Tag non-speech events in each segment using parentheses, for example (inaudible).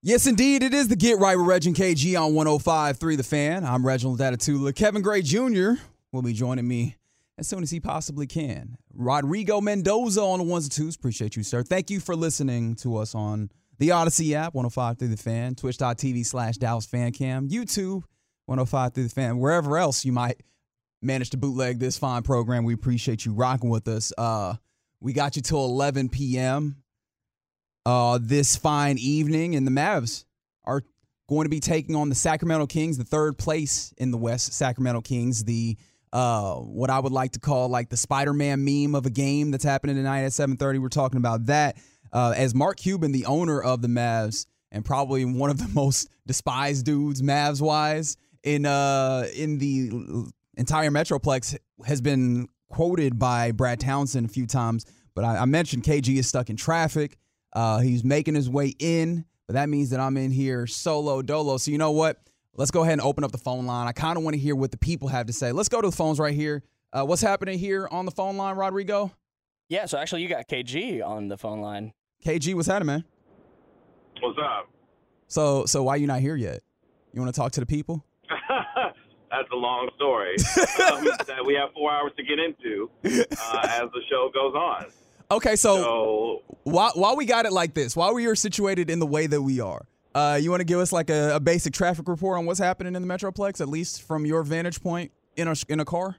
Yes, indeed. It is the Get Right with Reg and KG on 105.3 The Fan. I'm Reginald Datatula. Kevin Gray Jr. will be joining me as soon as he possibly can. Rodrigo Mendoza on the ones and twos. Appreciate you, sir. Thank you for listening to us on the Audacy app, 105 through the fan, twitch.tv slash Dallas Fan Cam, YouTube, 105 through the fan, wherever else you might manage to bootleg this fine program. We appreciate you rocking with us. Uh, we got you till 11 p.m uh, this fine evening, and the Mavs are going to be taking on the Sacramento Kings, the third place in the West. Sacramento Kings, the uh, what I would like to call like the Spider-Man meme of a game that's happening tonight at 7:30. We're talking about that uh, as Mark Cuban, the owner of the Mavs, and probably one of the (laughs) most despised dudes Mavs wise in uh in the entire Metroplex, has been quoted by Brad Townsend a few times. But I, I mentioned KG is stuck in traffic. Uh, he's making his way in, but that means that I'm in here solo dolo. So you know what? Let's go ahead and open up the phone line. I kind of want to hear what the people have to say. Let's go to the phones right here. Uh, what's happening here on the phone line, Rodrigo? Yeah, so actually you got KG on the phone line. KG, what's happening, man? What's up? So, so why you not here yet? You want to talk to the people? (laughs) That's a long story um, (laughs) that we have four hours to get into uh, as the show goes on. Okay, so, So while, while we got it like this, while we are situated in the way that we are, uh, you want to give us like a, a basic traffic report on what's happening in the Metroplex, at least from your vantage point in a in a car?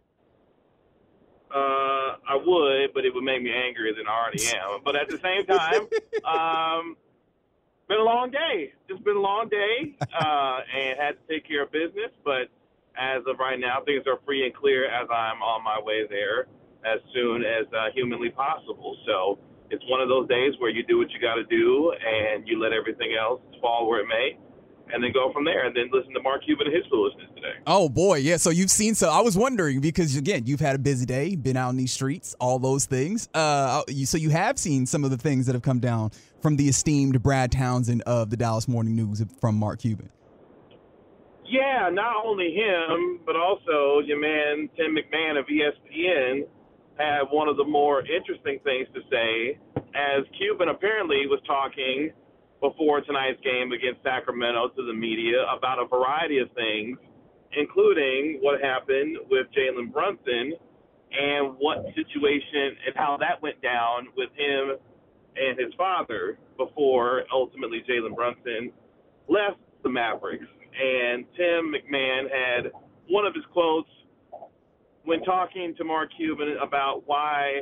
uh, I would, but it would make me angrier than I already am. But at the same time, (laughs) um, been a long day. It's been a long day, uh, and had to take care of business. But as of right now, things are free and clear as I'm on my way there as soon as uh, humanly possible. So it's one of those days where you do what you got to do, and you let everything else fall where it may. And then go from there, and then listen to Mark Cuban and his foolishness today. Oh boy, yeah. So you've seen. So I was wondering because again, you've had a busy day, been out in these streets, all those things. Uh, you, so you have seen some of the things that have come down from the esteemed Brad Townsend of the Dallas Morning News from Mark Cuban. Yeah, not only him, but also your man Tim McMahon of ESPN had one of the more interesting things to say as Cuban apparently was talking before tonight's game against Sacramento to the media about a variety of things, including what happened with Jalen Brunson and what situation and how that went down with him and his father before ultimately Jalen Brunson left the Mavericks. And Tim McMahon had one of his quotes when talking to Mark Cuban about why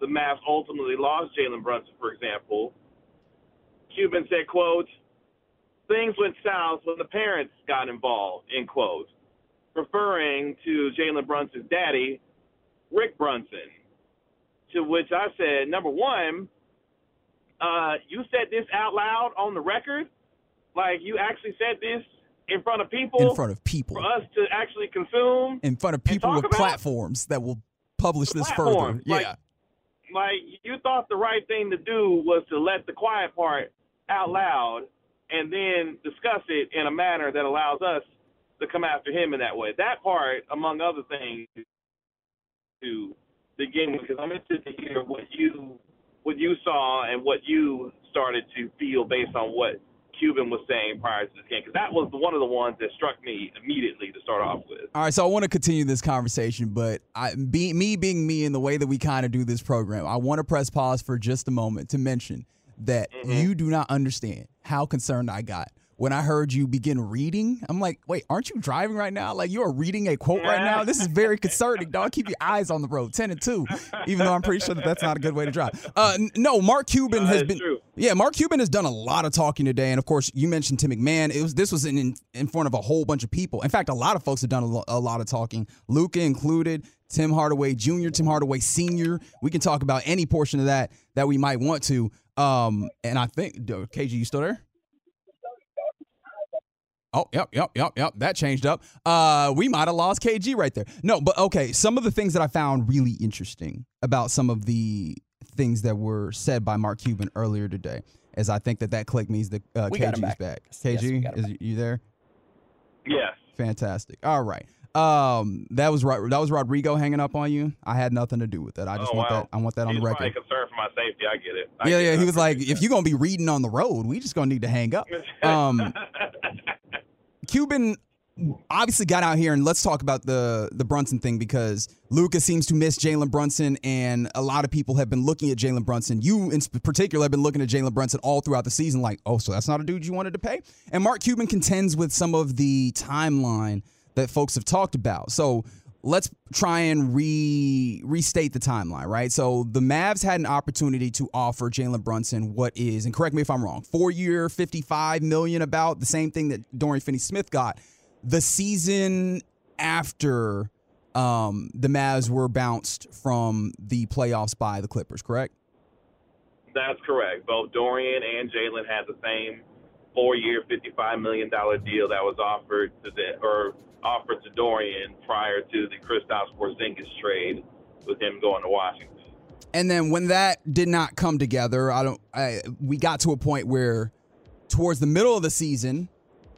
the Mavs ultimately lost Jalen Brunson, for example. Cuban said, quote, things went south when the parents got involved, end quote, referring to Jalen Brunson's daddy, Rick Brunson. To which I said, number one, uh, you said this out loud on the record? Like you actually said this in front of people? In front of people. For us to actually consume? In front of people with platforms that will publish this further. like- yeah. like you thought the right thing to do was to let the quiet part out loud and then discuss it in a manner that allows us to come after him in that way. That part, among other things, to begin with, because I'm interested to hear what you what you saw and what you started to feel based on what Cuban was saying prior to this game, because that was one of the ones that struck me immediately to start off with. All right, so I want to continue this conversation, but I, be, me being me in the way that we kind of do this program, I want to press pause for just a moment to mention that mm-hmm. you do not understand how concerned I got when I heard you begin reading. I'm like, wait, aren't you driving right now? Like you are reading a quote right now. This is very concerning, dog. Keep your eyes on the road, ten and two. Even though I'm pretty sure that that's not a good way to drive. Uh, no, Mark Cuban No, has been. true. Yeah, Mark Cuban has done a lot of talking today, and of course, you mentioned Tim McMahon. It was this was in in front of a whole bunch of people. In fact, a lot of folks have done a, lo- a lot of talking. Luka included, Tim Hardaway Jr., Tim Hardaway Sr. We can talk about any portion of that that we might want to. Um, and I think, KG, you still there? Oh, yep, yep, yep, yep. That changed up. Uh, we might have lost KG right there. No, but okay. Some of the things that I found really interesting about some of the things that were said by Mark Cuban earlier today, as I think that that click means that uh, We got KG's back. back. Yes, yes, KG, is back. you there? Yes. Fantastic. All right. Um, that was right. That was Rodrigo hanging up on you. I had nothing to do with that. I just Oh, want wow. that. I want that on the record. concerned for my safety. I get it. I Yeah, get yeah. it. He was like, appreciate if you're gonna be reading on the road, we just gonna need to hang up. (laughs) Um, that. (laughs) Cuban obviously got out here and let's talk about the the Brunson thing because Luka seems to miss Jalen Brunson and a lot of people have been looking at Jalen Brunson. You in particular have been looking at Jalen Brunson all throughout the season, like, oh, so that's not a dude you wanted to pay. And Mark Cuban contends with some of the timeline that folks have talked about. So let's try and re restate the timeline, right? So the Mavs had an opportunity to offer Jalen Brunson what is, and correct me if I'm wrong, four year, 55 million, about the same thing that Dorian Finney Smith got. The season after um, the Mavs were bounced from the playoffs by the Clippers, correct? That's correct. Both Dorian and Jalen had the same four-year, fifty-five million dollar deal that was offered to the or offered to Dorian prior to the Kristaps Porzingis trade, with him going to Washington. And then when that did not come together, I don't. I, we got to a point where, towards the middle of the season,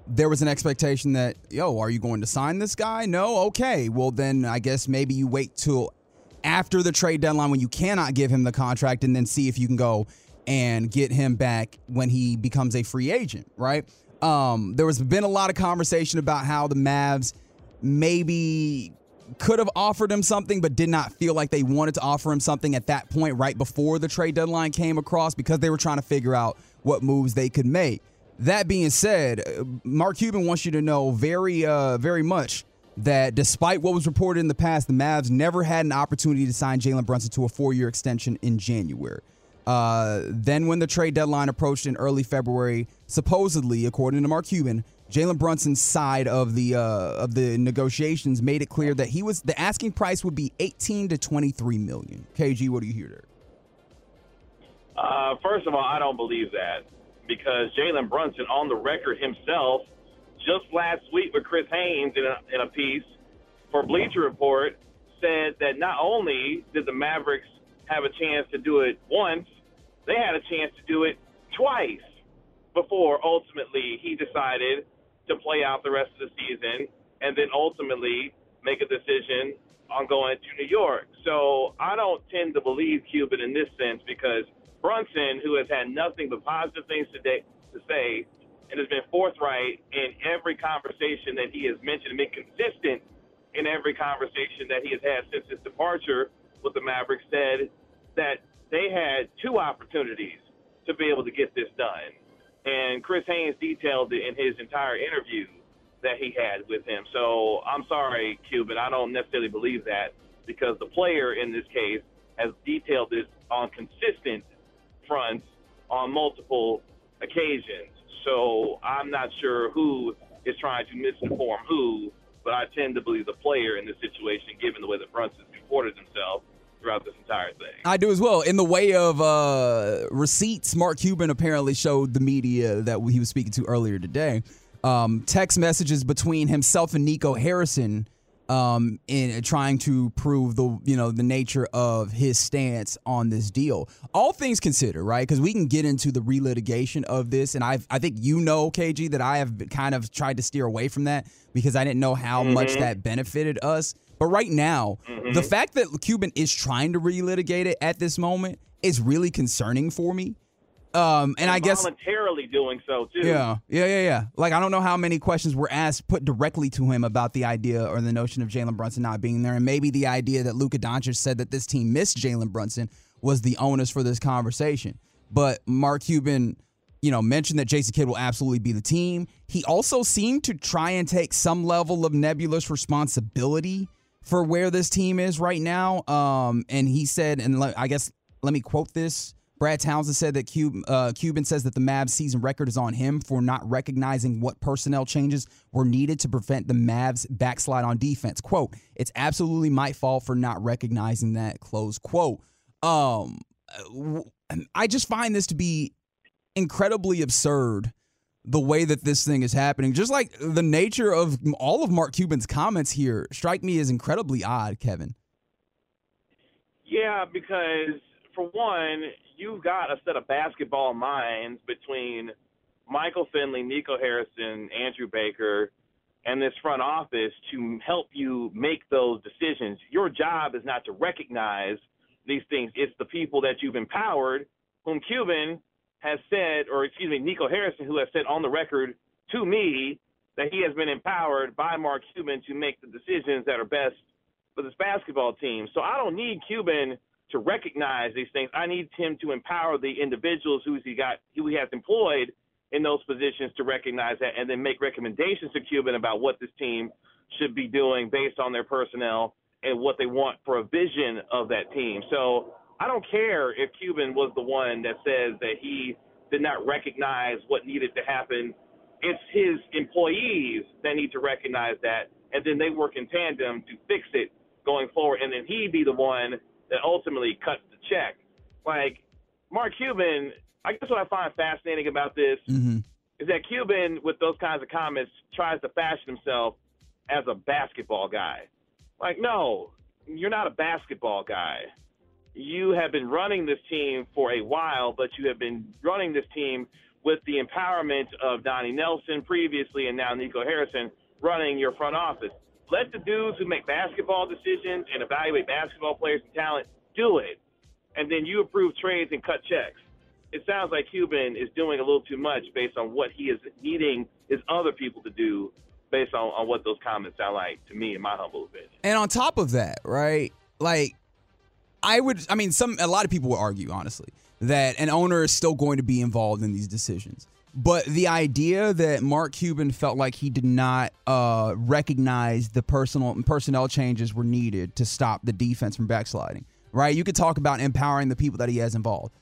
there was an expectation that, yo, are you going to sign this guy? No, okay. Well, then I guess maybe you wait till after the trade deadline when you cannot give him the contract, and then see if you can go and get him back when he becomes a free agent, right? Um, there was been a lot of conversation about how the Mavs maybe could have offered him something, but did not feel like they wanted to offer him something at that point, right before the trade deadline came across, because they were trying to figure out what moves they could make. That being said, uh, Mark Cuban wants you to know very, uh, very much that despite what was reported in the past, the Mavs never had an opportunity to sign Jalen Brunson to a four-year extension in January. Uh, then, when the trade deadline approached in early February, supposedly, according to Mark Cuban, Jalen Brunson's side of the uh, of the negotiations made it clear that he was the asking price would be 18 to 23 million. KG, what do you hear there? Uh, first of all, I don't believe that because Jalen Brunson, on the record himself, just last week with Chris Haynes in a, in a piece for Bleacher Report, said that not only did the Mavericks have a chance to do it once, they had a chance to do it twice before ultimately he decided to play out the rest of the season and then ultimately make a decision on going to New York. So I don't tend to believe Cuban in this sense because Brunson, who has had nothing but positive things to say and has been forthright in every conversation that he has mentioned and been consistent in every conversation that he has had since his departure with the Mavericks, said that they had two opportunities to be able to get this done. And Chris Haynes detailed it in his entire interview that he had with him. So I'm sorry, Cuban, I don't necessarily believe that because the player in this case has detailed this on consistent fronts on multiple occasions. So I'm not sure who is trying to misinform who, but I tend to believe the player in this situation, given the way that Brunson's comported himself throughout this entire thing. I do as well. In the way of uh, receipts, Mark Cuban apparently showed the media that he was speaking to earlier today um, text messages between himself and Nico Harrison um, in trying to prove the you know the nature of his stance on this deal. All things considered, right? Because we can get into the relitigation of this, and I I think you know KG that I have kind of tried to steer away from that because I didn't know how much that benefited us. But right now, the fact that Cuban is trying to relitigate it at this moment is really concerning for me. Um, and I guess voluntarily doing so too. yeah, yeah, yeah, yeah. Like I don't know how many questions were asked put directly to him about the idea or the notion of Jalen Brunson not being there, and maybe the idea that Luka Doncic said that this team missed Jalen Brunson was the onus for this conversation. But Mark Cuban, you know, mentioned that Jason Kidd will absolutely be the team. He also seemed to try and take some level of nebulous responsibility for where this team is right now. Um, and he said, and le- I guess let me quote this. Brad Townsend said that Cuban, uh, Cuban says that the Mavs season record is on him for not recognizing what personnel changes were needed to prevent the Mavs backslide on defense. Quote, it's absolutely my fault for not recognizing that, close quote. Um, w- I just find this to be incredibly absurd the way that this thing is happening. Just like the nature of all of Mark Cuban's comments here strike me as incredibly odd, Kevin. Yeah, because for one, you've got a set of basketball minds between Michael Finley, Nico Harrison, Andrew Baker, and this front office to help you make those decisions. Your job is not to recognize these things. It's the people that you've empowered, whom Cuban has said, or excuse me, Nico Harrison, who has said on the record to me that he has been empowered by Mark Cuban to make the decisions that are best for this basketball team. So I don't need Cuban to recognize these things. I need him to empower the individuals who he got, who he has employed in those positions to recognize that, and then make recommendations to Cuban about what this team should be doing based on their personnel and what they want for a vision of that team. So I don't care if Cuban was the one that says that he did not recognize what needed to happen. It's his employees that need to recognize that, and then they work in tandem to fix it going forward, and then he'd be the one that ultimately cuts the check. Like Mark Cuban, I guess what I find fascinating about this Mm-hmm. is that Cuban, with those kinds of comments, tries to fashion himself as a basketball guy. Like, no, you're not a basketball guy. You have been running this team for a while, but you have been running this team with the empowerment of Donnie Nelson previously and now Nico Harrison running your front office. Let the dudes who make basketball decisions and evaluate basketball players and talent do it. And then you approve trades and cut checks it sounds like Cuban is doing a little too much based on what he is needing his other people to do based on, on what those comments sound like to me in my humble opinion. And on top of that, right? Like I would I mean some a lot of people would argue honestly that an owner is still going to be involved in these decisions. But the idea that Mark Cuban felt like he did not uh, recognize the personal personnel changes were needed to stop the defense from backsliding, right? You could talk about empowering the people that he has involved.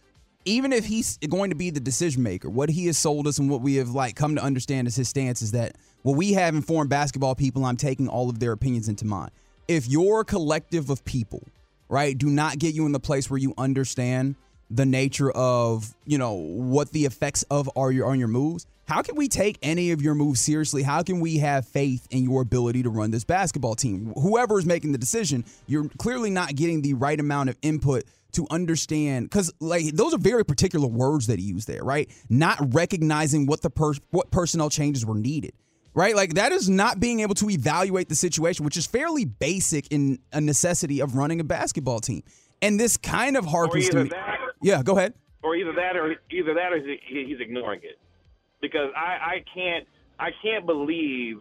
Even if he's going to be the decision maker, what he has sold us and what we have like come to understand is his stance is that well, we have informed basketball people. I'm taking all of their opinions into mine. If your collective of people, right, do not get you in the place where you understand the nature of you know what the effects of are your on your moves. How can we take any of your moves seriously? How can we have faith in your ability to run this basketball team? Whoever is making the decision you're clearly not getting the right amount of input to understand because like those are very particular words that he used there right? Not recognizing what the per- what personnel changes were needed right? Like that is not being able to evaluate the situation which is fairly basic in a necessity of running a basketball team. And this kind of Or harkens to me that, yeah go ahead. Or either that, or either that, or he's ignoring it. Because I, I can't, I can't believe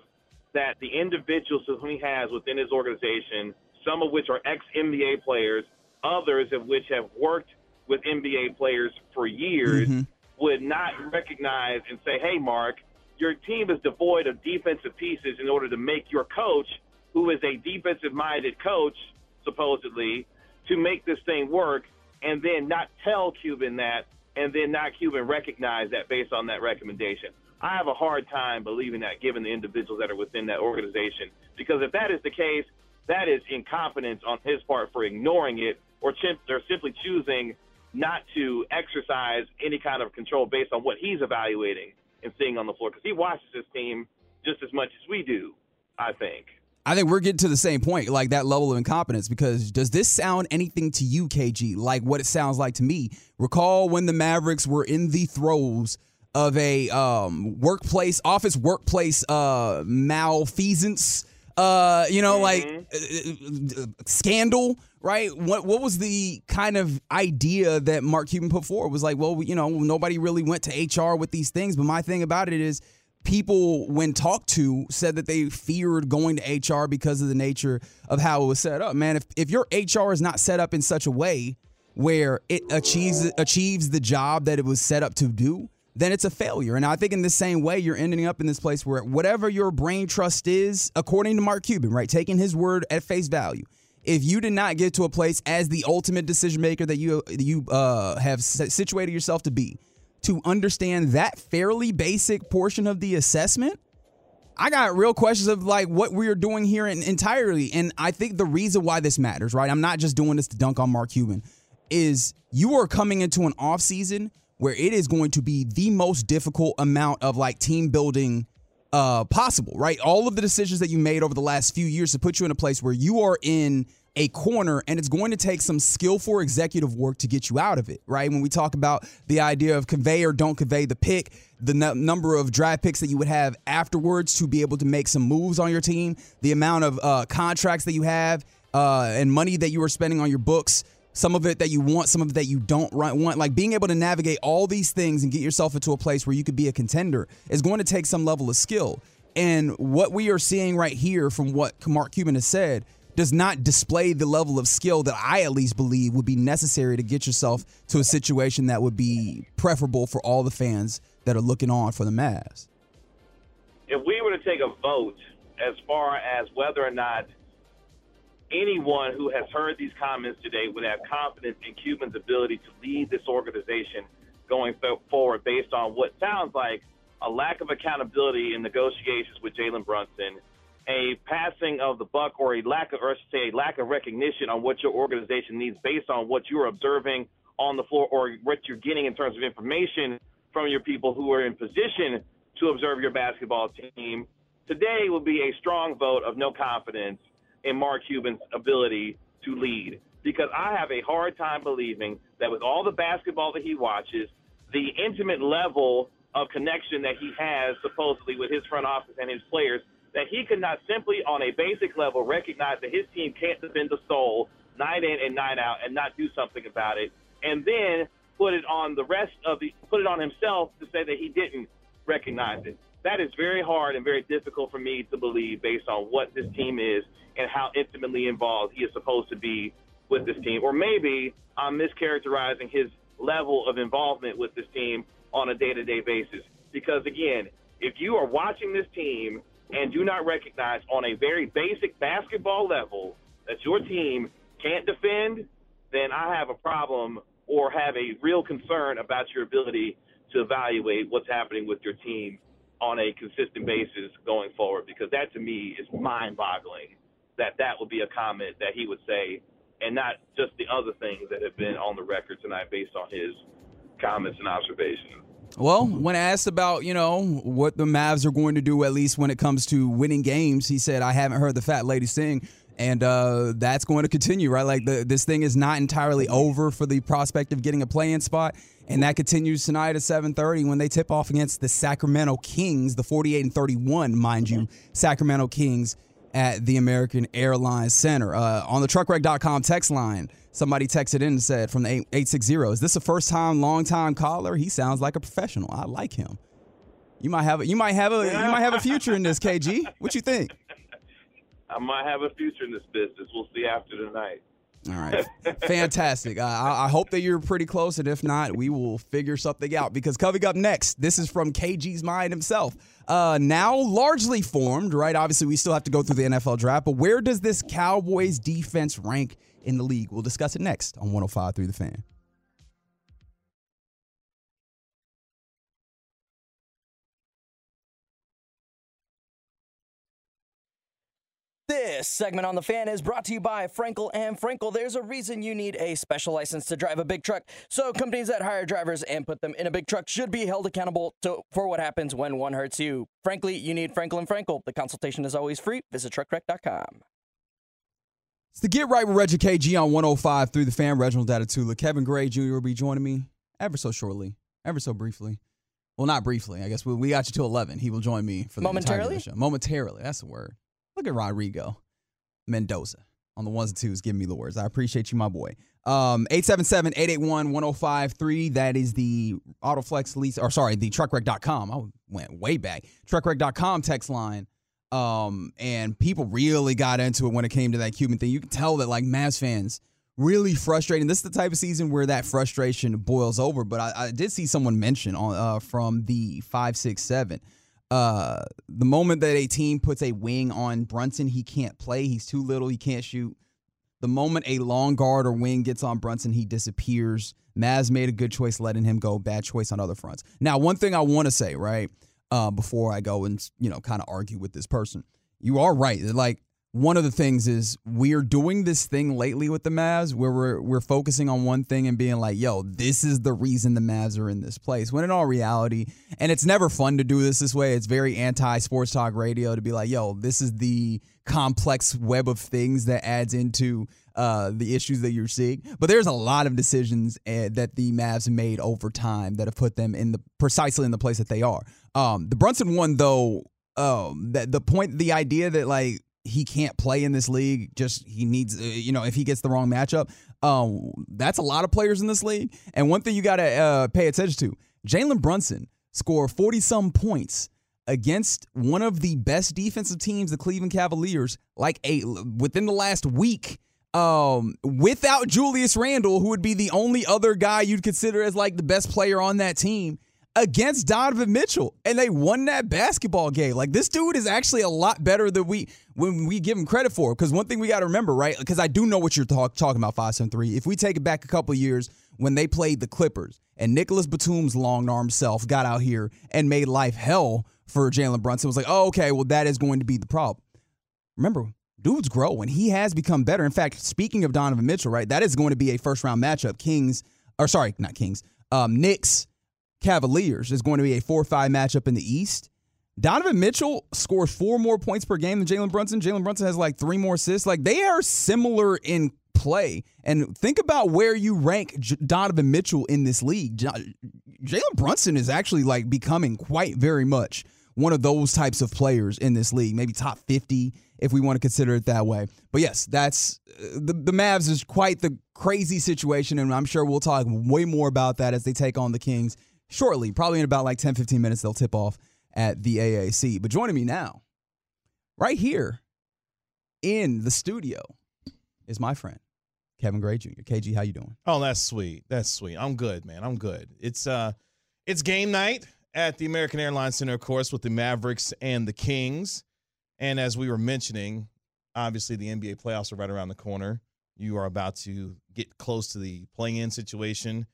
that the individuals whom he has within his organization, some of which are ex NBA players, others of which have worked with NBA players for years, mm-hmm. would not recognize and say, "Hey, Mark, your team is devoid of defensive pieces in order to make your coach, who is a defensive-minded coach, supposedly, to make this thing work." and then not tell Cuban that, and then not Cuban recognize that based on that recommendation. I have a hard time believing that given the individuals that are within that organization. Because if that is the case, that is incompetence on his part for ignoring it or, chim- or simply choosing not to exercise any kind of control based on what he's evaluating and seeing on the floor. Because he watches his team just as much as we do, I think. I think we're getting to the same point, like that level of incompetence. Because does this sound anything to you, KG, like what it sounds like to me? Recall when the Mavericks were in the throes of a um, workplace, office workplace uh, malfeasance, uh, you know, like uh, uh, scandal, right? What what was the kind of idea that Mark Cuban put forward? Was like, well, you know, nobody really went to HR with these things. But my thing about it is people when talked to said that they feared going to HR because of the nature of how it was set up. Man, if if your HR is not set up in such a way where it achieves achieves the job that it was set up to do, then it's a failure. And I think in the same way, you're ending up in this place where whatever your brain trust is, according to Mark Cuban, right, taking his word at face value. If you did not get to a place as the ultimate decision maker that you you uh, have situated yourself to be, to understand that fairly basic portion of the assessment, I got real questions of like what we are doing here in, entirely. And I think the reason why this matters, right? I'm not just doing this to dunk on Mark Cuban, is you are coming into an offseason where it is going to be the most difficult amount of like team building uh, possible, right? All of the decisions that you made over the last few years to put you in a place where you are in a corner and it's going to take some skillful executive work to get you out of it, right? When we talk about the idea of convey or don't convey the pick, the n- number of draft picks that you would have afterwards to be able to make some moves on your team, the amount of uh, contracts that you have, uh, and money that you are spending on your books some of it that you want, some of it that you don't want. Like being able to navigate all these things and get yourself into a place where you could be a contender is going to take some level of skill. And what we are seeing right here from what Mark Cuban has said does not display the level of skill that I at least believe would be necessary to get yourself to a situation that would be preferable for all the fans that are looking on for the Mavs. If we were to take a vote as far as whether or not anyone who has heard these comments today would have confidence in Cuban's ability to lead this organization going forward based on what sounds like a lack of accountability in negotiations with Jalen Brunson, a passing of the buck or a lack of, or I should say, a lack of recognition on what your organization needs based on what you're observing on the floor or what you're getting in terms of information from your people who are in position to observe your basketball team. Today will be a strong vote of no confidence in Mark Cuban's ability to lead because I have a hard time believing that with all the basketball that he watches, the intimate level of connection that he has supposedly with his front office and his players, that he could not simply on a basic level recognize that his team can't defend the soul night in and night out and not do something about it, and then put it on the rest of the put it on himself to say that he didn't recognize it. That is very hard and very difficult for me to believe based on what this team is and how intimately involved he is supposed to be with this team. Or maybe I'm mischaracterizing his level of involvement with this team on a day to day basis. Because again, if you are watching this team and do not recognize on a very basic basketball level that your team can't defend, then I have a problem or have a real concern about your ability to evaluate what's happening with your team on a consistent basis going forward because that to me is mind boggling that that would be a comment that he would say, and not just the other things that have been on the record tonight based on his comments and observations. Well, when asked about, you know, what the Mavs are going to do, at least when it comes to winning games, he said, I haven't heard the fat lady sing. And uh, that's going to continue, right? Like the, this thing is not entirely over for the prospect of getting a play-in spot, and that continues tonight at 7:30 when they tip off against the Sacramento Kings, the 48 and 31, mind you, Sacramento Kings at the American Airlines Center. Uh, on the truckwreck.com text line, somebody texted in and said from the 860, is this a first time, long time caller? He sounds like a professional. I like him. You might have a, you might have a you might have a future in this, KG. What you think? I might have a future in this business. We'll see after tonight. All right. (laughs) Fantastic. Uh, I, I, hope that you're pretty close, and if not, we will figure something out. Because coming up next, this is from KG's mind himself. Uh, now largely formed, right? Obviously, we still have to go through the NFL draft, but where does this Cowboys defense rank in the league? We'll discuss it next on 105 through the fan. This segment on the fan is brought to you by Frenkel and Frenkel. There's a reason you need a special license to drive a big truck. So companies that hire drivers and put them in a big truck should be held accountable to, for what happens when one hurts you. Frankly, you need Frenkel and Frenkel. The consultation is always free. Visit truckwreck.com. It's the Get Right with Reggie KG on 105 through the fan. Reginald Datatula. Kevin Gray Jr. will be joining me ever so shortly, ever so briefly. Well, not briefly. I guess we, we got you to 11. He will join me for the momentarily. Show. Momentarily. That's the word. Look at Rodrigo Mendoza on the ones and twos giving me the words. I appreciate you, my boy. Um, 877-881-1053. That is the Autoflex lease, or sorry, the truckwreck.com. I went way back. Truckwreck.com text line. Um, and people really got into it when it came to that Cuban thing. You can tell that like Mavs fans really frustrating. This is the type of season where that frustration boils over. But I, I did see someone mention on uh, from the five six seven uh, the moment that a team puts a wing on Brunson, he can't play. He's too little. He can't shoot. The moment a long guard or wing gets on Brunson, he disappears. Maz made a good choice letting him go. Bad choice on other fronts. Now, one thing I want to say, right, uh, before I go and you know kind of argue with this person, you are right. Like one of the things is we're doing this thing lately with the Mavs where we're we're focusing on one thing and being like, "Yo, this is the reason the Mavs are in this place." When in all reality, and it's never fun to do this this way. It's very anti sports talk radio to be like, "Yo, this is the complex web of things that adds into uh, the issues that you're seeing." But there's a lot of decisions uh, that the Mavs made over time that have put them in the precisely in the place that they are. Um, the Brunson one, though, um, that the point, the idea that like he can't play in this league. Just he needs, uh, you know, if he gets the wrong matchup, um, that's a lot of players in this league. And one thing you got to uh, pay attention to: Jalen Brunson scored forty some points against one of the best defensive teams, the Cleveland Cavaliers, like a within the last week. Um, without Julius Randle, who would be the only other guy you'd consider as like the best player on that team, against Donovan Mitchell, and they won that basketball game. Like this dude is actually a lot better than we when we give him credit for. Because one thing we got to remember, right? Because I do know what you're talk, talking about, five seven three. If we take it back a couple years when they played the Clippers and Nicolas Batum's long arm self got out here and made life hell for Jalen Brunson, it was like, oh, okay, well that is going to be the problem. Remember, dudes grow and he has become better. In fact, speaking of Donovan Mitchell, right, that is going to be a first round matchup. Kings, or sorry, not Kings, um, Knicks Cavaliers is going to be a 4 5 matchup in the East. Donovan Mitchell scores four more points per game than Jalen Brunson. Jalen Brunson has like three more assists. Like they are similar in play. And think about where you rank J- Donovan Mitchell in this league. J- Jalen Brunson is actually like becoming quite very much one of those types of players in this league, maybe top 50 if we want to consider it that way. But yes, that's uh, the, the Mavs is quite the crazy situation. And I'm sure we'll talk way more about that as they take on the Kings shortly. Probably in about like 10, 15 minutes, they'll tip off at the AAC. But joining me now, right here in the studio, is my friend. Kevin Gray Jr. KG, how you doing? Oh, that's sweet. That's sweet. I'm good, man. I'm good. It's uh it's game night at the American Airlines Center, of course, with the Mavericks and the Kings. And as we were mentioning, obviously the NBA playoffs are right around the corner. You are about to get close to the playing-in situation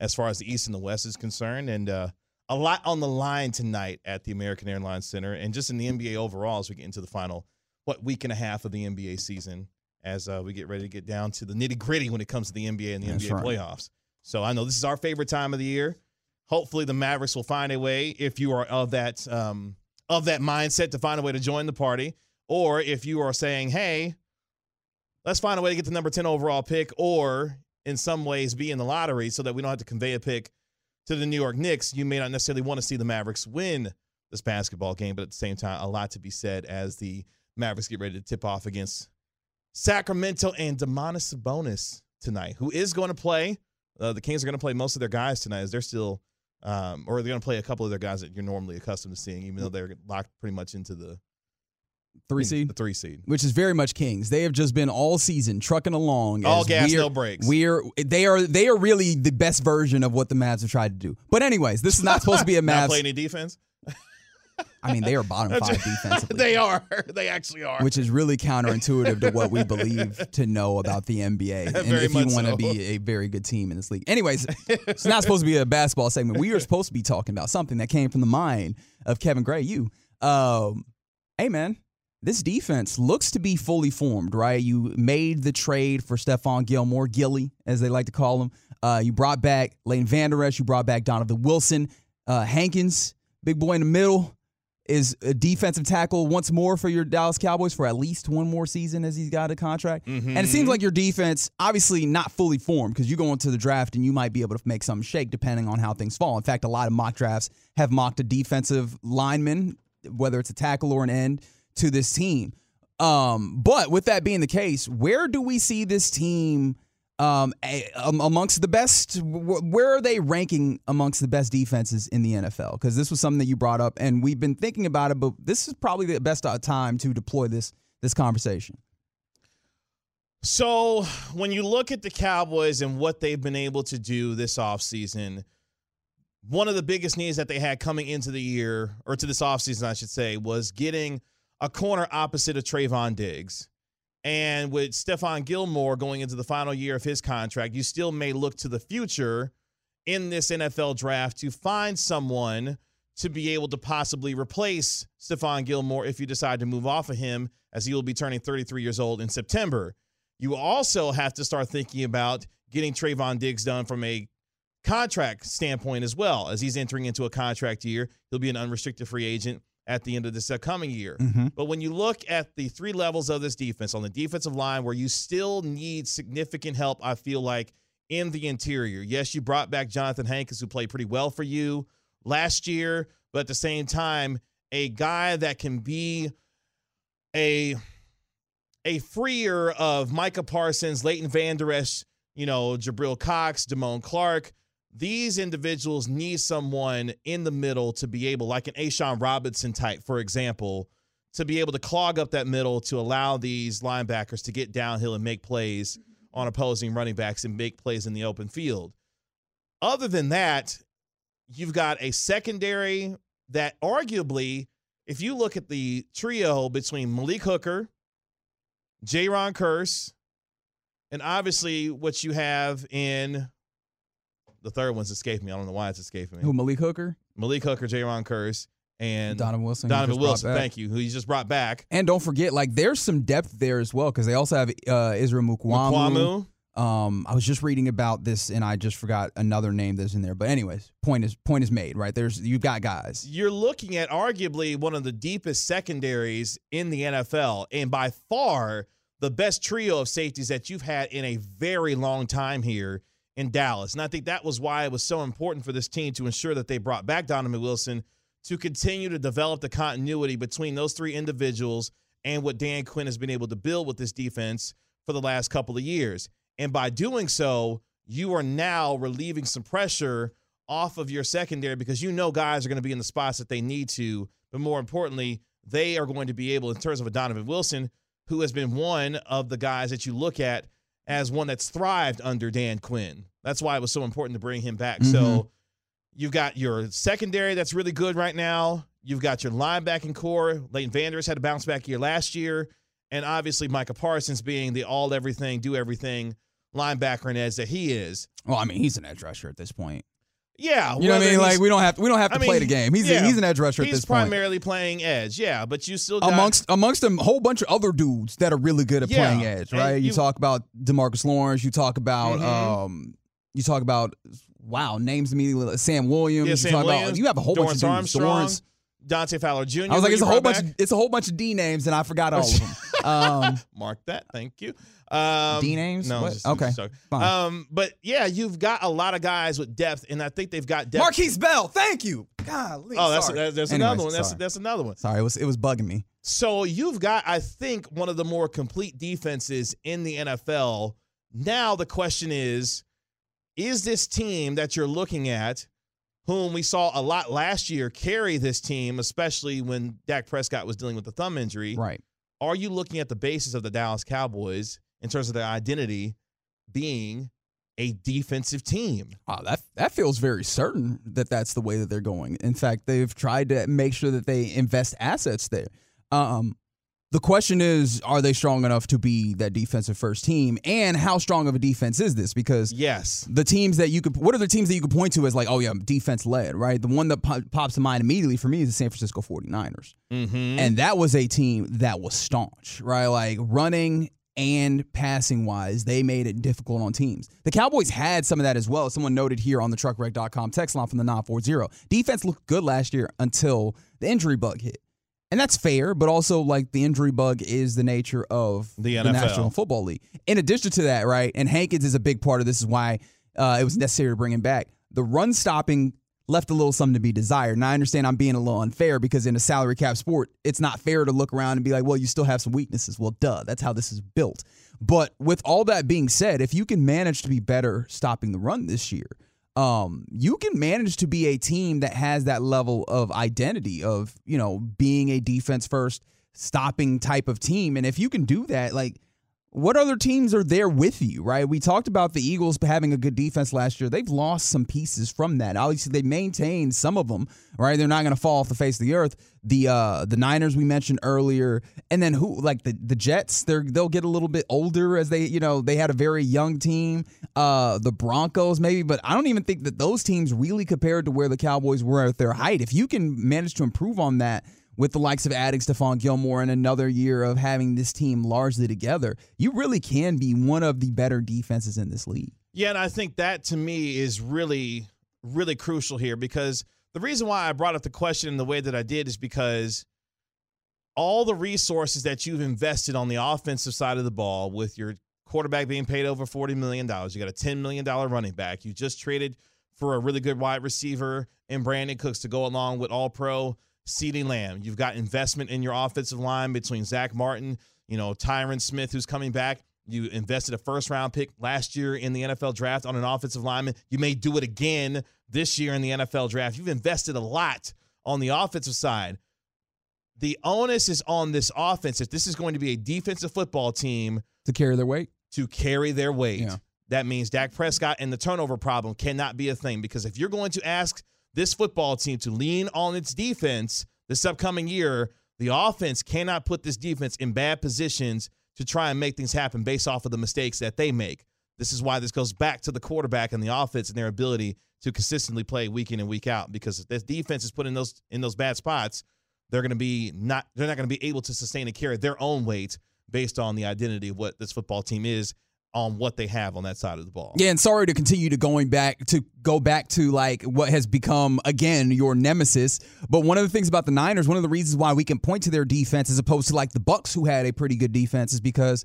as far as the East and the West is concerned. And uh, a lot on the line tonight at the American Airlines Center and just in the NBA overall as we get into the final, what, week and a half of the NBA season as uh, we get ready to get down to the nitty gritty when it comes to the NBA and the That's NBA right. playoffs. So I know this is our favorite time of the year. Hopefully the Mavericks will find a way if you are of that um, of that mindset to find a way to join the party, or if you are saying, "Hey, let's find a way to get the number ten overall pick," or in some ways be in the lottery so that we don't have to convey a pick to the New York Knicks. You may not necessarily want to see the Mavericks win this basketball game, but at the same time, a lot to be said as the Mavericks get ready to tip off against Sacramento and Domantas Sabonis tonight, who is going to play. Uh, the Kings are going to play most of their guys tonight as they're still, um, or they're going to play a couple of their guys that you're normally accustomed to seeing, even though they're locked pretty much into the Three seed, the three seed, which is very much Kings. They have just been all season trucking along. All gas, no brakes. We're they are they are really the best version of what the Mavs have tried to do. But anyways, this is not supposed to be a (laughs) Mavs. not play any defense. (laughs) I mean, they are bottom five (laughs) defensively. they are. They actually are. Which is really counterintuitive to what we believe to know about the NBA. and very if you want to so. be a very good team in this league. Anyways, it's not supposed to be a basketball segment. We are supposed to be talking about something that came from the mind of Kevin Gray. You, um, hey man, this defense looks to be fully formed, right? You made the trade for Stephon Gilmore, Gilly, as they like to call him. Uh, you brought back Lane Vander Esch. You brought back Donovan Wilson. Uh, Hankins, big boy in the middle, is a defensive tackle once more for your Dallas Cowboys for at least one more season as he's got a contract. Mm-hmm. And it seems like your defense, obviously not fully formed because you go into the draft and you might be able to make some shake depending on how things fall. In fact, a lot of mock drafts have mocked a defensive lineman, whether it's a tackle or an end to this team. Um, but with that being the case, where do we see this team um, amongst the best? Where are they ranking amongst the best defenses in the NFL? Because this was something that you brought up, and we've been thinking about it. But this is probably the best uh, time to deploy this this conversation. So when you look at the Cowboys and what they've been able to do this offseason, one of the biggest needs that they had coming into the year, or to this offseason, I should say, was getting a corner opposite of Trevon Diggs. And with Stephon Gilmore going into the final year of his contract, you still may look to the future in this NFL draft to find someone to be able to possibly replace Stephon Gilmore if you decide to move off of him, as he will be turning 33 years old in September. You also have to start thinking about getting Trevon Diggs done from a contract standpoint as well, as he's entering into a contract year. He'll be an unrestricted free agent at the end of this coming year. Mm-hmm. But when you look at the three levels of this defense on the defensive line, where you still need significant help, I feel like in the interior. Yes, you brought back Johnathan Hankins, who played pretty well for you last year, but at the same time, a guy that can be a a freer of Micah Parsons, Leighton Esch, you know, Jabril Cox, Damone Clark. These individuals need someone in the middle to be able, like an A'Shawn Robinson type, for example, to be able to clog up that middle to allow these linebackers to get downhill and make plays on opposing running backs and make plays in the open field. Other than that, you've got a secondary that arguably, if you look at the trio between Malik Hooker, Jayron Kearse, and obviously what you have in the third one's escaped me. I don't know why it's escaping me. Who Malik Hooker, Malik Hooker, Jayron Kearse, and Donovan Wilson, Donovan Wilson. Thank you. Who you just brought back. And don't forget, like there's some depth there as well because they also have uh, Israel Mukuamu. Mukuamu. Um, I was just reading about this and I just forgot another name that's in there. But anyways, point is point is made, right? There's you've got guys. You're looking at arguably one of the deepest secondaries in the NFL, and by far the best trio of safeties that you've had in a very long time here in Dallas. And I think that was why it was so important for this team to ensure that they brought back Donovan Wilson to continue to develop the continuity between those three individuals and what Dan Quinn has been able to build with this defense for the last couple of years. And by doing so, you are now relieving some pressure off of your secondary because you know guys are going to be in the spots that they need to. But more importantly, they are going to be able, in terms of a Donovan Wilson, who has been one of the guys that you look at as one that's thrived under Dan Quinn. That's why it was so important to bring him back. So you've got your secondary that's really good right now. You've got your linebacking core. Leighton Vander Esch had a bounce back year last year. And obviously, Micah Parsons being the all everything, do everything linebacker and edge that he is. Well, I mean, he's an edge rusher at this point. Yeah. You know what I mean? Like we don't have to, we don't have to I play the game. He's yeah, he's an edge rusher at this point. He's primarily playing edge, yeah, but you still got amongst amongst a whole bunch of other dudes that are really good at Yeah, playing edge, right? You, you- talk about Demarcus Lawrence, you talk about Mhm. um you talk about wow, names immediately Sam Williams, Yeah, you Sam talk about you have a whole bunch of Dorance dudes. Armstrong, Dorance. Dante Fowler Jr. I was like, it's a whole bunch. Of, it's a whole bunch of D names, and I forgot all of them. (laughs) Um, Mark that. Thank you. Um, D names? No, just, Okay. Um, but yeah, you've got a lot of guys with depth, and I think they've got depth. Markquese Bell, thank you. Golly, oh, that's sorry. that's, that's Anyways, another one. That's sorry. that's another one. sorry. It was it was bugging me. So you've got, I think, one of the more complete defenses in the NFL. Now the question is, is this team that you're looking at, whom we saw a lot last year carry this team, especially when Dak Prescott was dealing with the thumb injury, Right. are you looking at the basis of the Dallas Cowboys in terms of their identity being a defensive team? Wow, that that feels very certain that that's the way that they're going. In fact, they've tried to make sure that they invest assets there. Um, the question is, are they strong enough to be that defensive first team? And how strong of a defense is this? Because Yes. the teams that you could, what are the teams that you could point to as like, oh yeah, defense led, right? The one that po- pops to mind immediately for me is the San Francisco 49ers. Mm-hmm. And that was a team that was staunch, right? Like running and passing wise, they made it difficult on teams. The Cowboys had some of that as well. Someone noted here on the truckwreck.com text line from the 940. Defense looked good last year until the injury bug hit. And that's fair, but also like the injury bug is the nature of The NFL. National Football League. In addition to that, right, and Hankins is a big part of this is why uh, it was necessary to bring him back. The run stopping left a little something to be desired. And I understand I'm being a little unfair because in a salary cap sport, it's not fair to look around and be like, well, you still have some weaknesses. Well, duh, that's how this is built. But with all that being said, if you can manage to be better stopping the run this year, um, you can manage to be a team that has that level of identity of, you know, being a defense first, stopping type of team. And if you can do that, like, what other teams are there with you, right? We talked about the Eagles having a good defense last year. They've lost some pieces from that. Obviously, they maintained some of them, right? They're not going to fall off the face of the earth. The uh the Niners we mentioned earlier, and then who like the the Jets, they're they'll get a little bit older as they, you know, they had a very young team. Uh the Broncos maybe, but I don't even think that those teams really compared to where the Cowboys were at their height. If you can manage to improve on that, with the likes of adding Stephon Gilmore and another year of having this team largely together, you really can be one of the better defenses in this league. Yeah, and I think that to me is really, really crucial here because the reason why I brought up the question in the way that I did is because all the resources that you've invested on the offensive side of the ball with your quarterback being paid over $40 million, you got a $10 million running back, you just traded for a really good wide receiver and Brandin Cooks to go along with all pro CeeDee Lamb. You've got investment in your offensive line between Zach Martin, you know, Tyron Smith, who's coming back. You invested a first round pick last year in the NFL draft on an offensive lineman. You may do it again this year in the NFL draft. You've invested a lot on the offensive side. The onus is on this offense. If this is going to be a defensive football team to carry their weight, to carry their weight, Yeah. that means Dak Prescott and the turnover problem cannot be a thing. Because if you're going to ask this football team to lean on its defense this upcoming year, the offense cannot put this defense in bad positions to try and make things happen based off of the mistakes that they make. This is why this goes back to the quarterback and the offense and their ability to consistently play week in and week out. Because if this defense is put in those in those bad spots, they're going to be not they're not going to be able to sustain and carry their own weight based on the identity of what this football team is on what they have on that side of the ball. Yeah, and sorry to continue to going back to go back to like what has become again your nemesis. But one of the things about the Niners, one of the reasons why we can point to their defense as opposed to like the Bucks who had a pretty good defense is because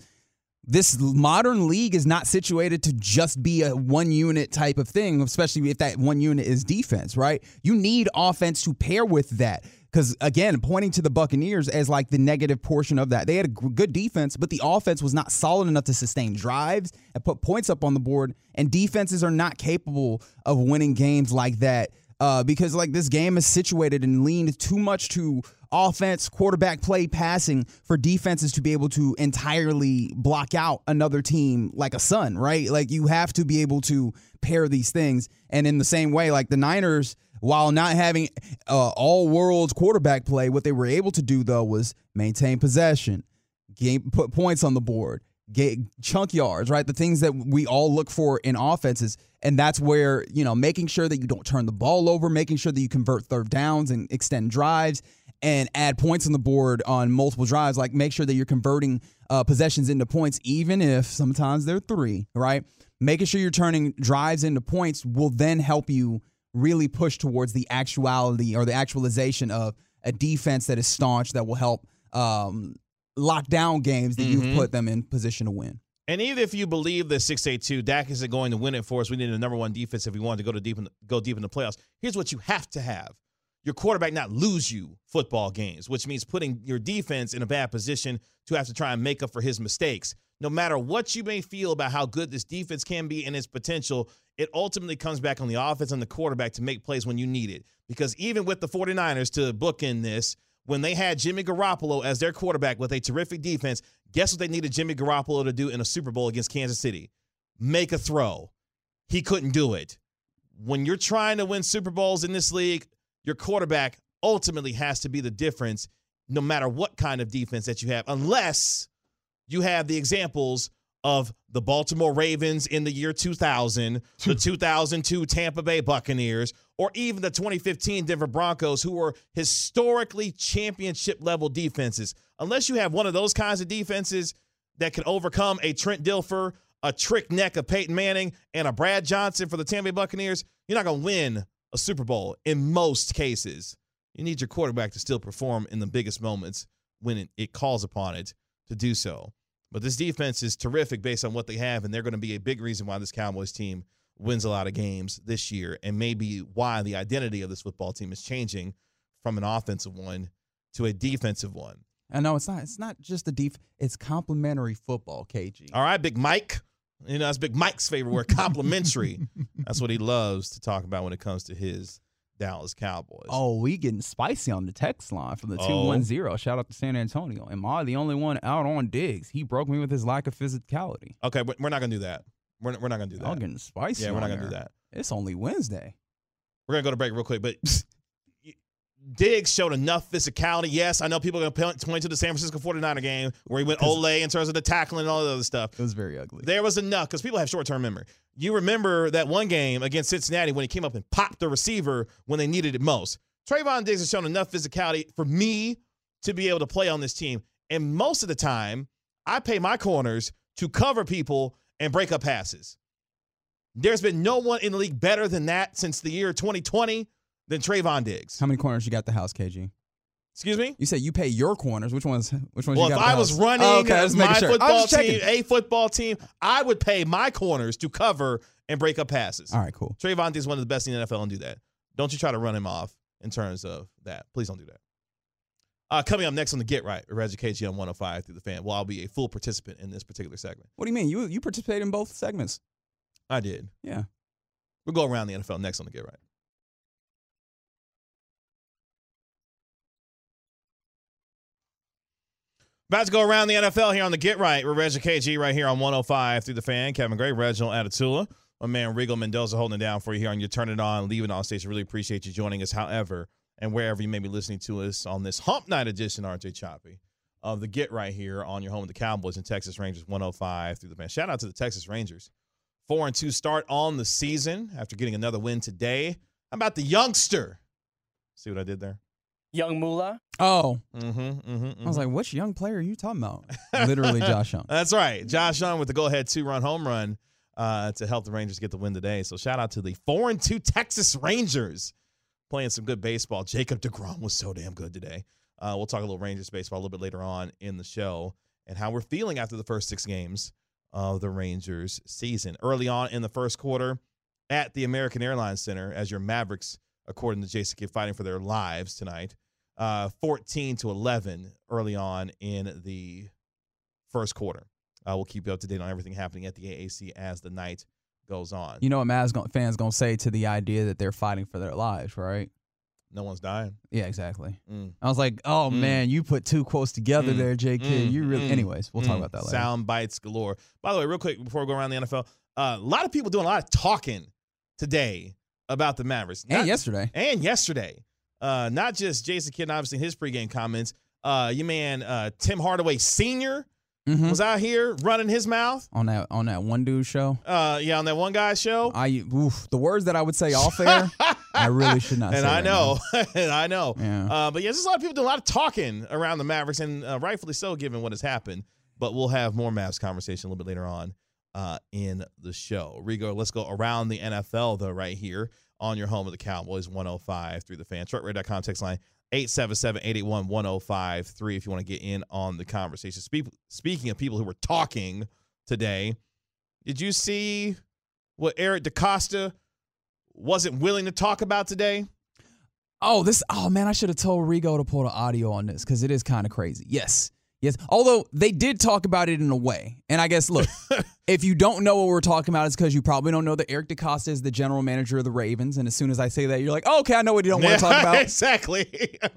this modern league is not situated to just be a one unit type of thing, especially if that one unit is defense, right? You need offense to pair with that. Because again, pointing to the Buccaneers as like the negative portion of that, they had a good defense, but the offense was not solid enough to sustain drives and put points up on the board. And defenses are not capable of winning games like that uh, because like this game is situated and leaned too much to offense, quarterback play, passing for defenses to be able to entirely block out another team like a sun, right? Like you have to be able to pair these things. And in the same way, like the Niners, while not having uh, all worlds quarterback play, what they were able to do though was maintain possession, game, put points on the board, get chunk yards, right? The things that we all look for in offenses. And that's where, you know, making sure that you don't turn the ball over, making sure that you convert third downs and extend drives and add points on the board on multiple drives. Like make sure that you're converting uh, possessions into points, even if sometimes they're three, right? Making sure you're turning drives into points will then help you really push towards the actuality or the actualization of a defense that is staunch that will help um, lock down games that you've put them in position to win. And even if you believe that 682 Dak isn't going to win it for us, we need a number one defense if we wanted to go to deep in the, go deep in the playoffs. Here's what you have to have: your quarterback not lose you football games, which means putting your defense in a bad position to have to try and make up for his mistakes. No matter what you may feel about how good this defense can be and its potential, it ultimately comes back on the offense and the quarterback to make plays when you need it. Because even with the 49ers to bookend this, when they had Jimmy Garoppolo as their quarterback with a terrific defense, guess what they needed Jimmy Garoppolo to do in a Super Bowl against Kansas City? Make a throw. He couldn't do it. When you're trying to win Super Bowls in this league, your quarterback ultimately has to be the difference no matter what kind of defense that you have, unless you have the examples of the Baltimore Ravens in the year 2000, the 2002 Tampa Bay Buccaneers, or even the 2015 Denver Broncos, who were historically championship level defenses. Unless you have one of those kinds of defenses that can overcome a Trent Dilfer, a trick neck of Peyton Manning, and a Brad Johnson for the Tampa Bay Buccaneers, you're not going to win a Super Bowl in most cases. You need your quarterback to still perform in the biggest moments when it, it calls upon it to do so. But this defense is terrific based on what they have, and they're going to be a big reason why this Cowboys team wins a lot of games this year, and maybe why the identity of this football team is changing from an offensive one to a defensive one. I know it's not. It's not just the def. It's complementary football, KG. All right, Big Mike. You know, that's Big Mike's favorite word, complimentary. (laughs) that's what he loves to talk about when it comes to his Dallas Cowboys. Oh, we getting spicy on the text line from the Oh. 210. Shout out to San Antonio. Am I the only one out on Diggs? He broke me with his lack of physicality. Okay, but we're not gonna do that. We're, we're not gonna do Y'all that. getting spicy. Yeah, we're not gonna do that. It's only Wednesday. We're gonna go to break real quick, but (laughs) Diggs showed enough physicality. Yes, I know people are gonna point to the San Francisco 49er game where he went ole in terms of the tackling and all the other stuff. It was very ugly. There was enough because people have short term memory. You remember that one game against Cincinnati when he came up and popped the receiver when they needed it most. Trevon Diggs has shown enough physicality for me to be able to play on this team. And most of the time, I pay my corners to cover people and break up passes. There's been no one in the league better than that since the year 2020 than Trevon Diggs. How many corners you got the house, KG? Excuse me? You said you pay your corners. Which ones? Which ones? Well, you if I was house? running Oh, okay, my sure. Football team, a football team, I would pay my corners to cover and break up passes. All right, cool. Trevon Diggs is one of the best in the NFL and do that. Don't you try to run him off in terms of that. Please don't do that. Uh, coming up next on the Get Right, Reggie KG on 105.3 the fan. Well, I'll be a full participant in this particular segment. What do you mean? You you participate in both segments? I did. Yeah. We'll go around the NFL next on the Get Right. About to go around the NFL here on the Get Right. We're Reggie KG right here on 105.3 the fan. Kevin Gray, Reginald Atatula. My man Rigo Mendoza holding it down for you here on your Turn It On, Leave It On station. Really appreciate you joining us, however, and wherever you may be listening to us on this Hump Night edition, RJ Choppy, of the Get Right here on your home of the Cowboys and Texas Rangers 105.3 the fan. Shout out to the Texas Rangers. Four and two start on the season after getting another win today. How about the youngster? See what I did there? Young Moolah. Oh, Mm-hmm. mm-hmm, I was like, which young player are you talking about? Literally, Josh Jung. (laughs) That's right. Josh Jung with the go-ahead two-run home run uh, to help the Rangers get the win today. So shout out to the four and two Texas Rangers playing some good baseball. Jacob Degrom was so damn good today. Uh, we'll talk a little Rangers baseball a little bit later on in the show and how we're feeling after the first six games of the Rangers season. Early on in the first quarter at the American Airlines Center, as your Mavericks, according to Jason Kidd, fighting for their lives tonight, uh, 14 to 11 early on in the first quarter. Uh, we'll keep you up to date on everything happening at the AAC as the night goes on. You know what Mavs gon- fans gonna say to the idea that they're fighting for their lives, right? no one's dying. Yeah, exactly. Mm. I was like, oh Mm. man, you put two quotes together Mm. there, J Kid. Mm. You really. Mm. Anyways, we'll talk Mm. about that later. Sound bites galore. By the way, real quick before we go around the NFL, uh, a lot of people doing a lot of talking today about the Mavericks. and yesterday, and yesterday. Uh, not just Jason Kidd, obviously in his pregame comments. Uh, your man uh, Tim Hardaway Sr. Mhm. was out here running his mouth. on that on that one dude show, Uh, yeah, on that one guy show. I oof, the words that I would say off air, (laughs) I really should not. and I know, (laughs) and I know. Yeah. Uh, but yeah, there's a lot of people doing a lot of talking around the Mavericks, and uh, rightfully so, given what has happened. But we'll have more Mavs conversation a little bit later on uh, in the show. Rigo, let's go around the NFL though, right here on your home of the Cowboys, 105.3 the fan. Truckradio.com text line 877-881-1053 if you want to get in on the conversation. Speak, speaking of people who were talking today, did you see what Eric DeCosta wasn't willing to talk about today? Oh, this. Oh man, I should have told Rigo to pull the audio on this because it is kind of crazy. Yes, yes. Although they did talk about it in a way, and I guess look, (laughs) if you don't know what we're talking about, it's because you probably don't know that Eric DeCosta is the general manager of the Ravens. And as soon as I say that, you're like, oh, okay, I know what you don't want to talk about. (laughs) exactly.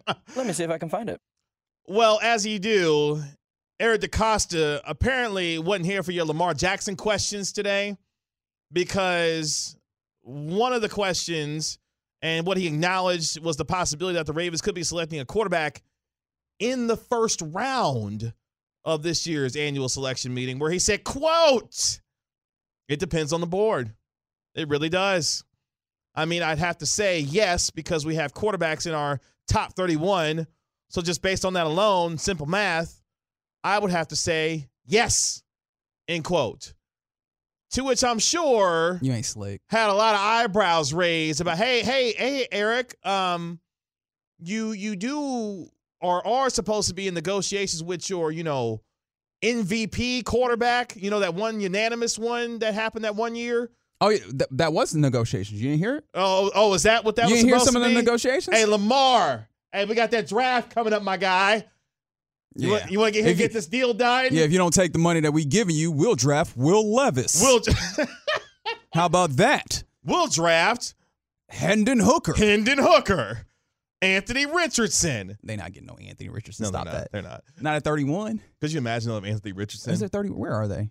(laughs) Let me see if I can find it. well, as you do, Eric DeCosta apparently wasn't here for your Lamar Jackson questions today because one of the questions and what he acknowledged was the possibility that the Ravens could be selecting a quarterback in the first round of this year's annual selection meeting where he said, quote, it depends on the board. It really does. I mean, I'd have to say yes because we have quarterbacks in our top 31. So just based on that alone, simple math, I would have to say yes, end quote. To which I'm sure You ain't slick. had a lot of eyebrows raised about, hey, hey, hey, Eric, um, you you do or are supposed to be in negotiations with your, you know, MVP quarterback, you know, that one unanimous one that happened that one year. Oh, yeah, th- that was the negotiations. You didn't hear it? Oh, oh, oh, is that what that you was didn't hear some of the negotiations? Hey, Lamar. Hey, we got that draft coming up, my guy. You, yeah. want, you want to get here you- get this deal done? yeah, if you don't take the money that we giving you, we'll draft Will Levis. We'll, (laughs) How about that? we'll draft Hendon Hooker. Hendon Hooker, Anthony Richardson. They not getting no Anthony Richardson. No, Stop they're not. that. They're not. Not at 31. Could you imagine them Anthony Richardson? Is it 30? Where are they?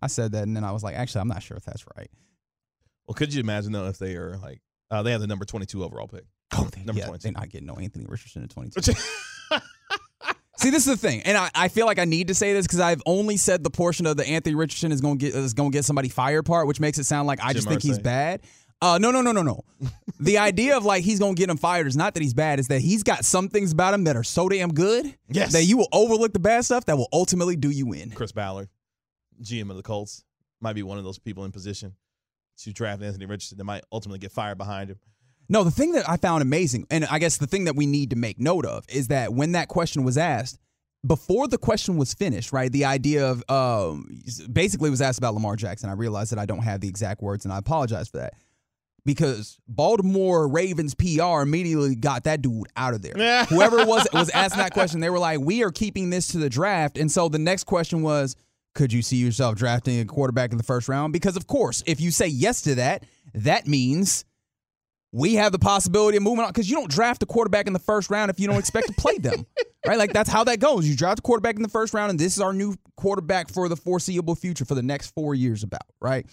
I said that and then I was like, actually, I'm not sure if that's right. well, could you imagine though if they are like uh, they have the number twenty two overall pick? Oh, they, Number yeah, 22. they're not getting no Anthony Richardson at 22. (laughs) See, this is the thing, and I, I feel like I need to say this because I've only said the portion of the Anthony Richardson is going to get is going to get somebody fired part, which makes it sound like I Jim just think he's bad. Uh, no, no, no, no, no. the (laughs) idea of like he's going to get him fired is not that he's bad; is that he's got some things about him that are so damn good Yes. that you will overlook the bad stuff that will ultimately do you in. Chris Ballard, GM of the Colts, might be one of those people in position to draft Anthony Richardson that might ultimately get fired behind him. No, the thing that I found amazing, and I guess the thing that we need to make note of, is that when that question was asked, before the question was finished, right? The idea of um, basically was asked about Lamar Jackson. I realized that I don't have the exact words, and I apologize for that because Baltimore Ravens PR immediately got that dude out of there. (laughs) Whoever was was asking that question, they were like, "We are keeping this to the draft," and so the next question was. Could you see yourself drafting a quarterback in the first round? Because, of course, if you say yes to that, that means we have the possibility of moving on because you don't draft a quarterback in the first round if you don't expect to play them, (laughs) right? Like that's how that goes. You draft a quarterback in the first round, and this is our new quarterback for the foreseeable future for the next four years, about right.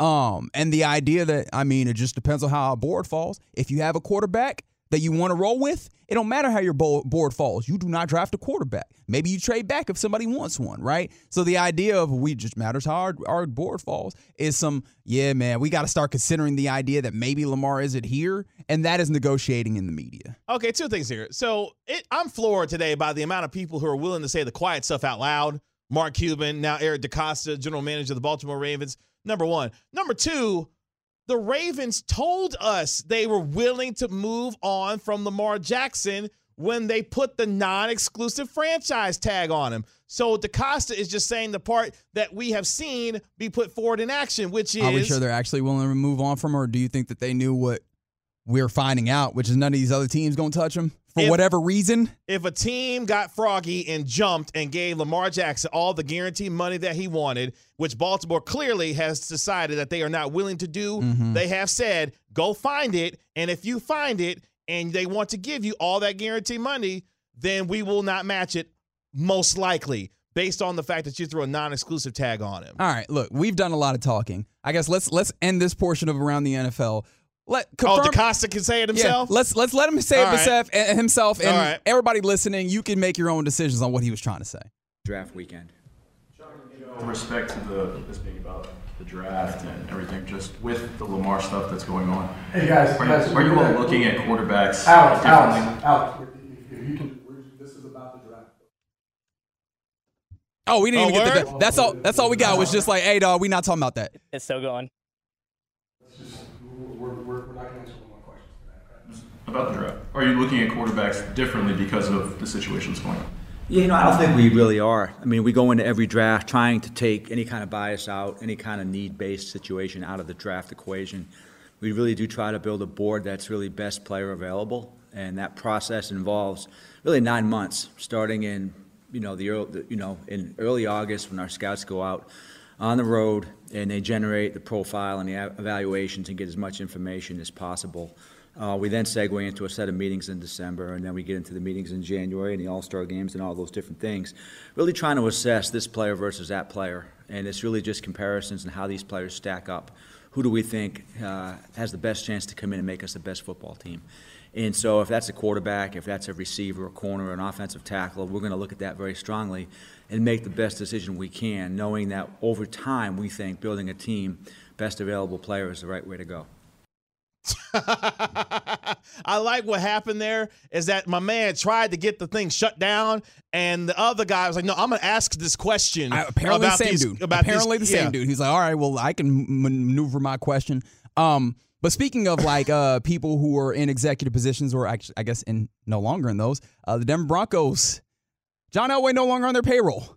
Um, and the idea that I mean, it just depends on how our board falls. If you have a quarterback that you want to roll with, it don't matter how your board falls. You do not draft a quarterback. Maybe you trade back if somebody wants one, right? So the idea of we just matters how our, our board falls is some, yeah, man, we got to start considering the idea that maybe Lamar isn't here, and that is negotiating in the media. Okay, two things here. So it, I'm floored today by the amount of people who are willing to say the quiet stuff out loud. Mark Cuban, now Eric DeCosta, general manager of the Baltimore Ravens. Number one. Number two, the Ravens told us they were willing to move on from Lamar Jackson when they put the non-exclusive franchise tag on him. So DeCosta is just saying the part that we have seen be put forward in action, which is Are we sure they're actually willing to move on from her, or do you think that they knew what we're finding out, which is none of these other teams going to touch him for If- whatever reason? if a team got froggy and jumped and gave Lamar Jackson all the guaranteed money that he wanted, which Baltimore clearly has decided that they are not willing to do, Mm-hmm. they have said, go find it. And if you find it and they want to give you all that guaranteed money, then we will not match it, most likely, based on the fact that you threw a non exclusive tag on him. All right, look, we've done a lot of talking. I guess let's let's end this portion of around the NFL. Let Oh, confirm, DeCosta can say it himself? Yeah, let's let's let him say All it right. himself, eh, himself, and All right. everybody listening. You can make your own decisions on what he was trying to say. draft weekend. With respect to the, this being about the draft and everything, just with the Lamar stuff that's going on. Hey guys, Are guys, you, are you all gonna- looking at quarterbacks Alex, differently? Alex, Alex, if if you can, this is about the draft. Oh, we didn't Oh, even get to word? that. That's all. That's all we got. Was just like, hey, dog, we not talking about that. It's still going. It's just, we're, we're, we're not gonna answer one more question for that. Mm-hmm. About the draft. Are you looking at quarterbacks differently because of the situation that's going on? Yeah, you know, I don't think we really are. I mean, we go into every draft trying to take any kind of bias out, any kind of need-based situation out of the draft equation. We really do try to build a board that's really best player available, and that process involves really nine months, starting in you know the early, you know in early August when our scouts go out on the road and they generate the profile and the evaluations and get as much information as possible. Uh, we then segue into a set of meetings in December, and then we get into the meetings in January and the All Star games and all those different things. Really trying to assess this player versus that player, and it's really just comparisons and how these players stack up. Who do we think uh, has the best chance to come in and make us the best football team? And so, if that's a quarterback, if that's a receiver, a corner, an offensive tackle, we're going to look at that very strongly and make the best decision we can, knowing that over time we think building a team, best available player is the right way to go. (laughs) I like what happened there is that my man tried to get the thing shut down, and the other guy was like, "No, I'm gonna ask this question." I- apparently, about the same these, dude. About apparently, these, the same yeah. dude. He's like, all right, well, I can maneuver my question. Um, but speaking of like uh people who are in executive positions, or actually, I guess in no longer in those, uh, the Denver Broncos, John Elway no longer on their payroll.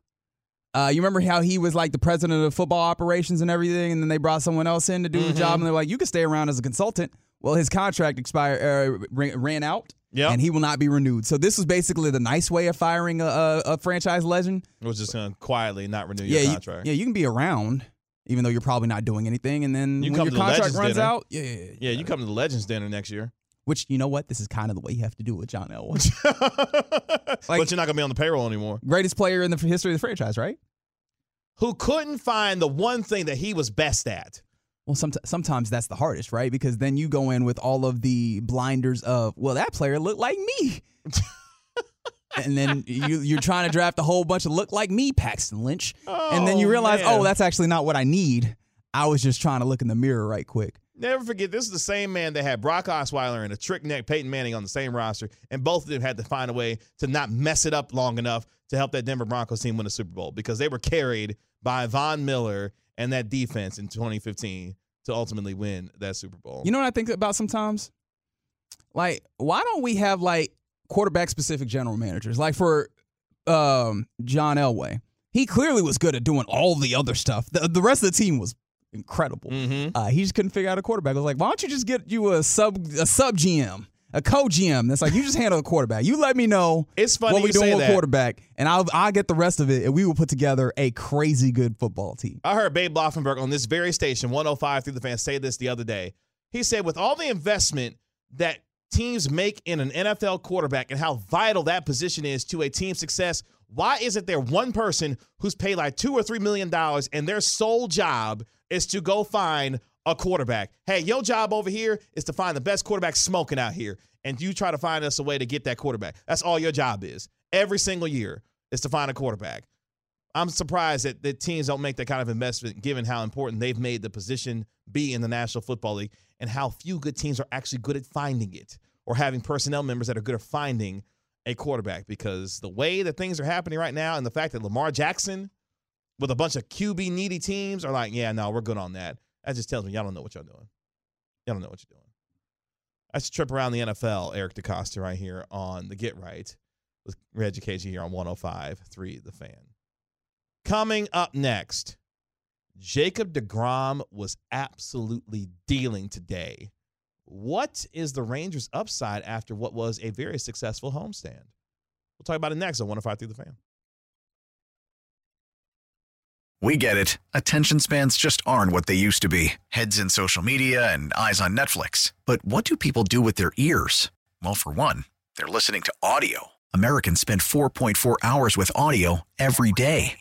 Uh, you remember how he was like the president of football operations and everything, and then they brought someone else in to do the job, and they're like, you can stay around as a consultant. Well, his contract expired, uh, ran out, Yep. and he will not be renewed. So this was basically the nice way of firing a, a, a franchise legend. It was just gonna quietly not renew yeah, your you- contract. yeah, you can be around, even though you're probably not doing anything. And then You when your contract runs dinner. out, yeah, yeah, yeah. Yeah, you come to the Legends dinner next year. Which you know what? This is kind of the way you have to do with John Elway. (laughs) but you're not gonna be on the payroll anymore. Greatest player in the history of the franchise, right? Who couldn't find the one thing that he was best at? Well, some, sometimes that's the hardest, right? Because then you go in with all of the blinders of, well, that player looked like me. (laughs) and then you, you're trying to draft a whole bunch of look like me, Paxton Lynch. and then oh, you Oh, realize, man. oh, that's actually not what I need. I was just trying to look in the mirror right quick. Never forget, this is the same man that had Brock Osweiler and a trick neck Peyton Manning on the same roster, and both of them had to find a way to not mess it up long enough to help that Denver Broncos team win a Super Bowl because they were carried by Von Miller and that defense in 2015 to ultimately win that Super Bowl. You know what I think about sometimes? Like, why don't we have like quarterback specific general managers? Like for um, John Elway, he clearly was good at doing all the other stuff. The, the rest of the team was incredible. Mm-hmm. Uh, he just couldn't figure out a quarterback. I was like, why don't you just get you a sub a sub GM, a co GM? That's like you just handle the quarterback. You let me know It's funny what we doing with quarterback, and I'll I'll get the rest of it, and we will put together a crazy good football team. I heard Babe Laufenberg on this very station, 105.3 the fan, say this the other day. He said, with all the investment that teams make in an NFL quarterback and how vital that position is to a team's success, why isn't there one person who's paid like two or three million dollars and their sole job is to go find a quarterback? Hey, your job over here is to find the best quarterback smoking out here. And you try to find us a way to get that quarterback. That's all your job is. Every single year is to find a quarterback. I'm surprised that, that teams don't make that kind of investment given how important they've made the position be in the National Football League and how few good teams are actually good at finding it or having personnel members that are good at finding a quarterback because the way that things are happening right now and the fact that Lamar Jackson with a bunch of QB needy teams are like, yeah, no, we're good on that. That just tells me y'all don't know what y'all doing. Y'all don't know what you're doing. That's a trip around the NFL, Eric DeCosta right here on the Get Right with Reggie KG here on 105.3 The Fan. Coming up next, Jacob DeGrom was absolutely dealing today. What is the Rangers' upside after what was a very successful homestand? We'll talk about it next on 105 The Fan. We get it. Attention spans just aren't what they used to be heads in social media and eyes on Netflix. But what do people do with their ears? Well, for one, they're listening to audio. Americans spend 4.4 hours with audio every day.